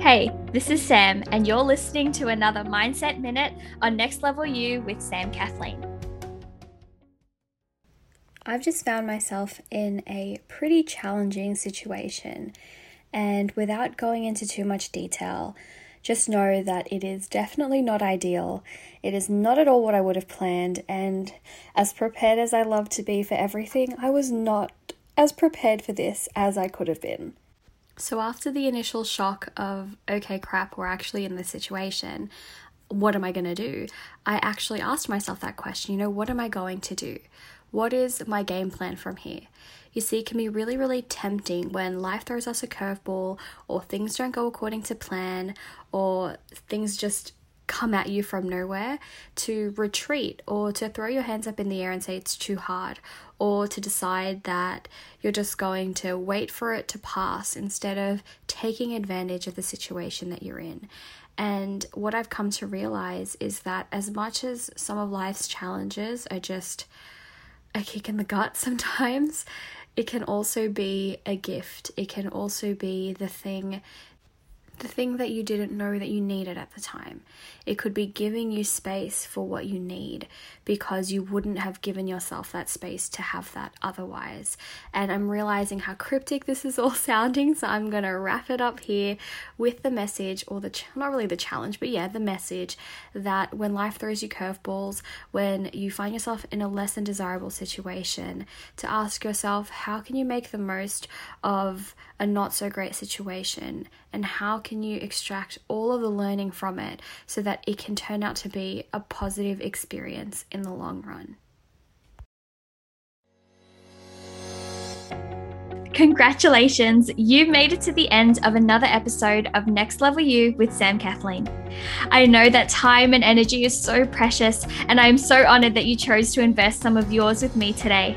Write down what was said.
Hey, this is Sam, and you're listening to another Mindset Minute on Next Level You with Sam Kathleen. I've just found myself in a pretty challenging situation, and without going into too much detail, just know that it is definitely not ideal. It is not at all what I would have planned, and as prepared as I love to be for everything, I was not as prepared for this as I could have been. So, after the initial shock of, okay, crap, we're actually in this situation, what am I going to do? I actually asked myself that question, you know, what am I going to do? What is my game plan from here? You see, it can be really, really tempting when life throws us a curveball, or things don't go according to plan, or things just come at you from nowhere to retreat or to throw your hands up in the air and say it's too hard or to decide that you're just going to wait for it to pass instead of taking advantage of the situation that you're in. And what I've come to realize is that as much as some of life's challenges are just a kick in the gut sometimes, it can also be a gift. It can also be the thing the thing that you didn't know that you needed at the time. It could be giving you space for what you need because you wouldn't have given yourself that space to have that otherwise. And I'm realizing how cryptic this is all sounding, so I'm going to wrap it up here with the message, or the ch- not really the challenge, but yeah, the message that when life throws you curveballs, when you find yourself in a less than desirable situation, to ask yourself, how can you make the most of a not so great situation and how can you extract all of the learning from it so that it can turn out to be a positive experience in the long run. Congratulations, you've made it to the end of another episode of Next Level You with Sam Kathleen. I know that time and energy is so precious, and I am so honored that you chose to invest some of yours with me today.